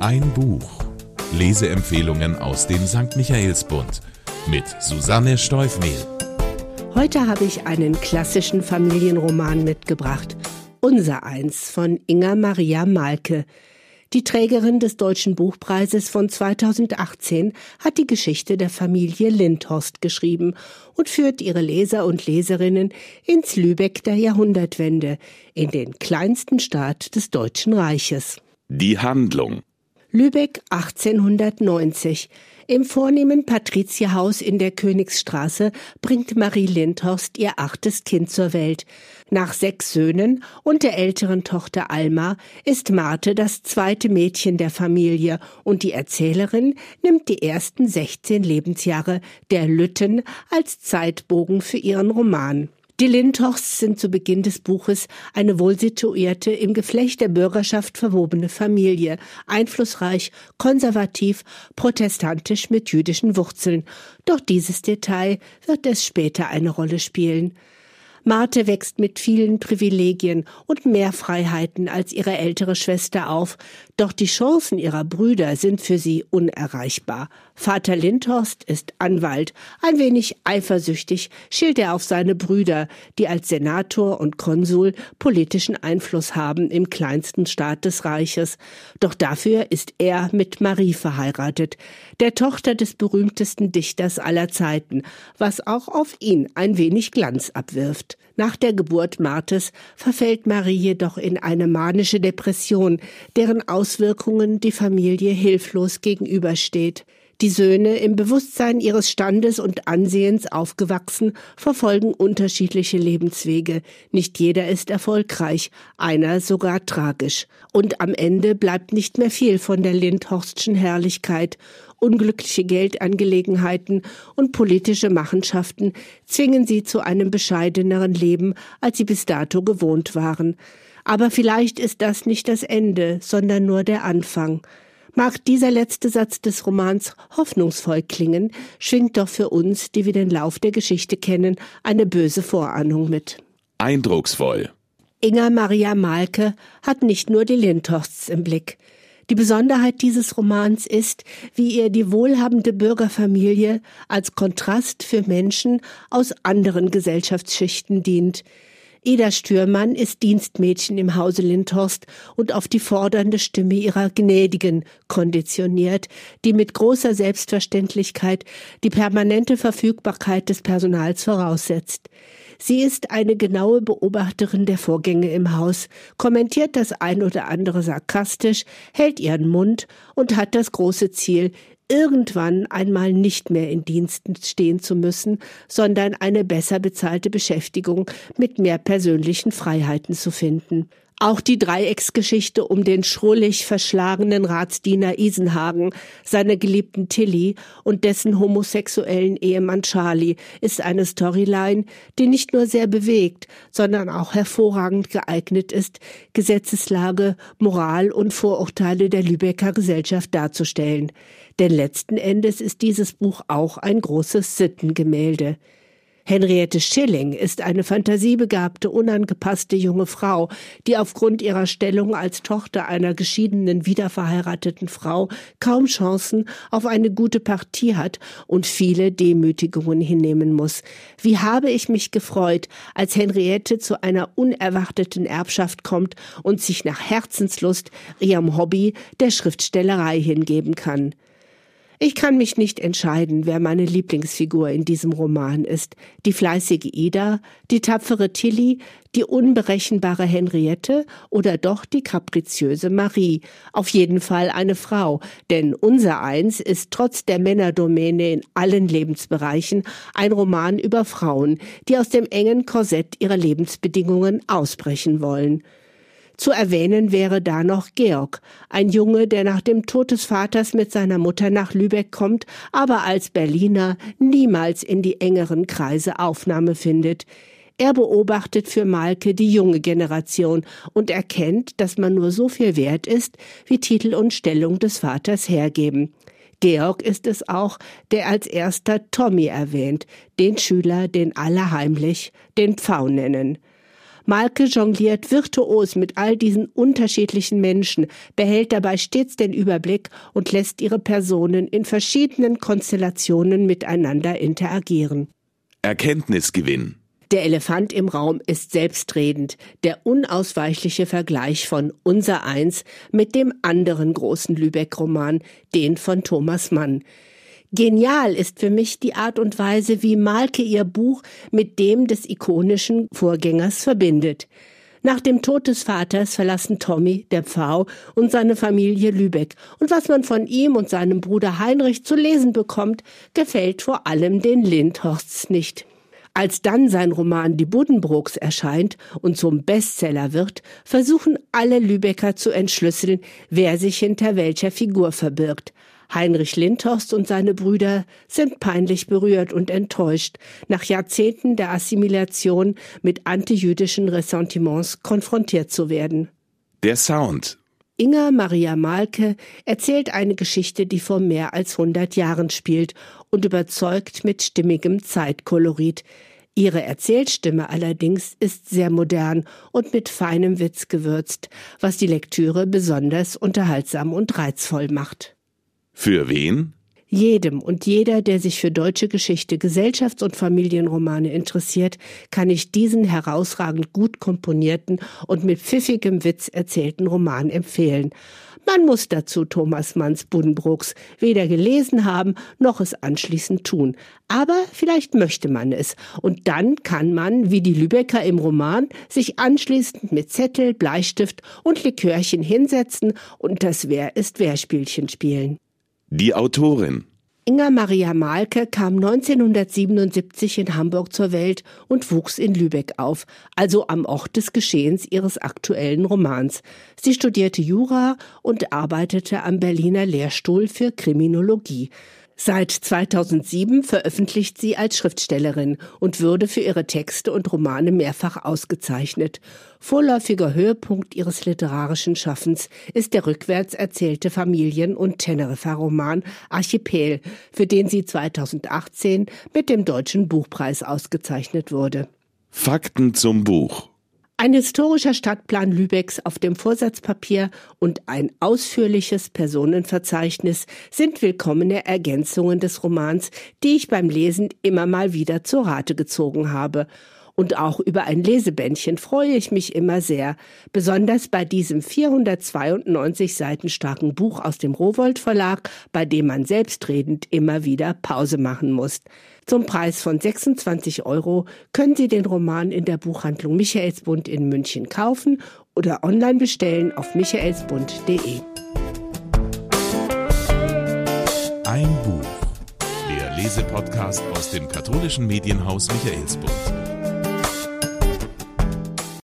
Ein Buch. Leseempfehlungen aus dem St. Michaelsbund mit Susanne Steufmehl. Heute habe ich einen klassischen Familienroman mitgebracht. Unser Eins von Inga Maria Malke. Die Trägerin des Deutschen Buchpreises von 2018 hat die Geschichte der Familie Lindhorst geschrieben und führt ihre Leser und Leserinnen ins Lübeck der Jahrhundertwende, in den kleinsten Staat des Deutschen Reiches. Die Handlung. Lübeck 1890. Im vornehmen Patrizierhaus in der Königsstraße bringt Marie Lindhorst ihr achtes Kind zur Welt. Nach sechs Söhnen und der älteren Tochter Alma ist Marte das zweite Mädchen der Familie und die Erzählerin nimmt die ersten 16 Lebensjahre der Lütten als Zeitbogen für ihren Roman. Die Lindhorsts sind zu Beginn des Buches eine wohlsituierte, im Geflecht der Bürgerschaft verwobene Familie, einflussreich, konservativ, protestantisch mit jüdischen Wurzeln. Doch dieses Detail wird es später eine Rolle spielen. Marte wächst mit vielen Privilegien und mehr Freiheiten als ihre ältere Schwester auf, doch die Chancen ihrer Brüder sind für sie unerreichbar. Vater Lindhorst ist Anwalt, ein wenig eifersüchtig schielt er auf seine Brüder, die als Senator und Konsul politischen Einfluss haben im kleinsten Staat des Reiches. Doch dafür ist er mit Marie verheiratet, der Tochter des berühmtesten Dichters aller Zeiten, was auch auf ihn ein wenig Glanz abwirft. Nach der Geburt Martes verfällt Marie jedoch in eine manische Depression, deren Auswirkungen die Familie hilflos gegenübersteht. Die Söhne, im Bewusstsein ihres Standes und Ansehens aufgewachsen, verfolgen unterschiedliche Lebenswege. Nicht jeder ist erfolgreich, einer sogar tragisch. Und am Ende bleibt nicht mehr viel von der Lindhorstschen Herrlichkeit. Unglückliche Geldangelegenheiten und politische Machenschaften zwingen sie zu einem bescheideneren Leben, als sie bis dato gewohnt waren. Aber vielleicht ist das nicht das Ende, sondern nur der Anfang. Mag dieser letzte Satz des Romans hoffnungsvoll klingen, schwingt doch für uns, die wir den Lauf der Geschichte kennen, eine böse Vorahnung mit. Eindrucksvoll. Inga Maria Malke hat nicht nur die Lindhorsts im Blick. Die Besonderheit dieses Romans ist, wie ihr die wohlhabende Bürgerfamilie als Kontrast für Menschen aus anderen Gesellschaftsschichten dient, Ida Stürmann ist Dienstmädchen im Hause Lindhorst und auf die fordernde Stimme ihrer Gnädigen konditioniert, die mit großer Selbstverständlichkeit die permanente Verfügbarkeit des Personals voraussetzt. Sie ist eine genaue Beobachterin der Vorgänge im Haus, kommentiert das ein oder andere sarkastisch, hält ihren Mund und hat das große Ziel, irgendwann einmal nicht mehr in Diensten stehen zu müssen, sondern eine besser bezahlte Beschäftigung mit mehr persönlichen Freiheiten zu finden. Auch die Dreiecksgeschichte um den schrullig verschlagenen Ratsdiener Isenhagen, seine geliebten Tilly und dessen homosexuellen Ehemann Charlie ist eine Storyline, die nicht nur sehr bewegt, sondern auch hervorragend geeignet ist, Gesetzeslage, Moral und Vorurteile der Lübecker Gesellschaft darzustellen. Denn letzten Endes ist dieses Buch auch ein großes Sittengemälde. Henriette Schilling ist eine fantasiebegabte, unangepasste junge Frau, die aufgrund ihrer Stellung als Tochter einer geschiedenen, wiederverheirateten Frau kaum Chancen auf eine gute Partie hat und viele Demütigungen hinnehmen muss. Wie habe ich mich gefreut, als Henriette zu einer unerwarteten Erbschaft kommt und sich nach Herzenslust ihrem Hobby der Schriftstellerei hingeben kann. Ich kann mich nicht entscheiden, wer meine Lieblingsfigur in diesem Roman ist. Die fleißige Ida, die tapfere Tilly, die unberechenbare Henriette oder doch die kapriziöse Marie. Auf jeden Fall eine Frau, denn unser Eins ist trotz der Männerdomäne in allen Lebensbereichen ein Roman über Frauen, die aus dem engen Korsett ihrer Lebensbedingungen ausbrechen wollen. Zu erwähnen wäre da noch Georg, ein Junge, der nach dem Tod des Vaters mit seiner Mutter nach Lübeck kommt, aber als Berliner niemals in die engeren Kreise Aufnahme findet. Er beobachtet für Malke die junge Generation und erkennt, dass man nur so viel wert ist, wie Titel und Stellung des Vaters hergeben. Georg ist es auch, der als erster Tommy erwähnt, den Schüler, den alle heimlich den Pfau nennen. Malke jongliert virtuos mit all diesen unterschiedlichen Menschen, behält dabei stets den Überblick und lässt ihre Personen in verschiedenen Konstellationen miteinander interagieren. Erkenntnisgewinn. Der Elefant im Raum ist selbstredend, der unausweichliche Vergleich von Unser Eins mit dem anderen großen Lübeck-Roman, den von Thomas Mann. Genial ist für mich die Art und Weise, wie Malke ihr Buch mit dem des ikonischen Vorgängers verbindet. Nach dem Tod des Vaters verlassen Tommy, der Pfau, und seine Familie Lübeck. Und was man von ihm und seinem Bruder Heinrich zu lesen bekommt, gefällt vor allem den Lindhorsts nicht. Als dann sein Roman Die Buddenbrooks erscheint und zum Bestseller wird, versuchen alle Lübecker zu entschlüsseln, wer sich hinter welcher Figur verbirgt. Heinrich Lindhorst und seine Brüder sind peinlich berührt und enttäuscht, nach Jahrzehnten der Assimilation mit antijüdischen Ressentiments konfrontiert zu werden. Der Sound Inga Maria Malke erzählt eine Geschichte, die vor mehr als 100 Jahren spielt und überzeugt mit stimmigem Zeitkolorit. Ihre Erzählstimme allerdings ist sehr modern und mit feinem Witz gewürzt, was die Lektüre besonders unterhaltsam und reizvoll macht. Für wen? Jedem und jeder, der sich für deutsche Geschichte, Gesellschafts- und Familienromane interessiert, kann ich diesen herausragend gut komponierten und mit pfiffigem Witz erzählten Roman empfehlen. Man muss dazu Thomas Manns Buddenbrooks weder gelesen haben, noch es anschließend tun. Aber vielleicht möchte man es. Und dann kann man, wie die Lübecker im Roman, sich anschließend mit Zettel, Bleistift und Likörchen hinsetzen und das Wer ist Wer Spielchen spielen. Die Autorin. Inga Maria Malke kam 1977 in Hamburg zur Welt und wuchs in Lübeck auf, also am Ort des Geschehens ihres aktuellen Romans. Sie studierte Jura und arbeitete am Berliner Lehrstuhl für Kriminologie. Seit 2007 veröffentlicht sie als Schriftstellerin und würde für ihre Texte und Romane mehrfach ausgezeichnet. Vorläufiger Höhepunkt ihres literarischen Schaffens ist der rückwärts erzählte Familien- und Teneriffa-Roman Archipel, für den sie 2018 mit dem Deutschen Buchpreis ausgezeichnet wurde. Fakten zum Buch. Ein historischer Stadtplan Lübecks auf dem Vorsatzpapier und ein ausführliches Personenverzeichnis sind willkommene Ergänzungen des Romans, die ich beim Lesen immer mal wieder zur Rate gezogen habe. Und auch über ein Lesebändchen freue ich mich immer sehr, besonders bei diesem 492 Seiten starken Buch aus dem Rowold Verlag, bei dem man selbstredend immer wieder Pause machen muss. Zum Preis von 26 Euro können Sie den Roman in der Buchhandlung Michaelsbund in München kaufen oder online bestellen auf michaelsbund.de. Ein Buch. Der Lesepodcast aus dem katholischen Medienhaus Michaelsbund.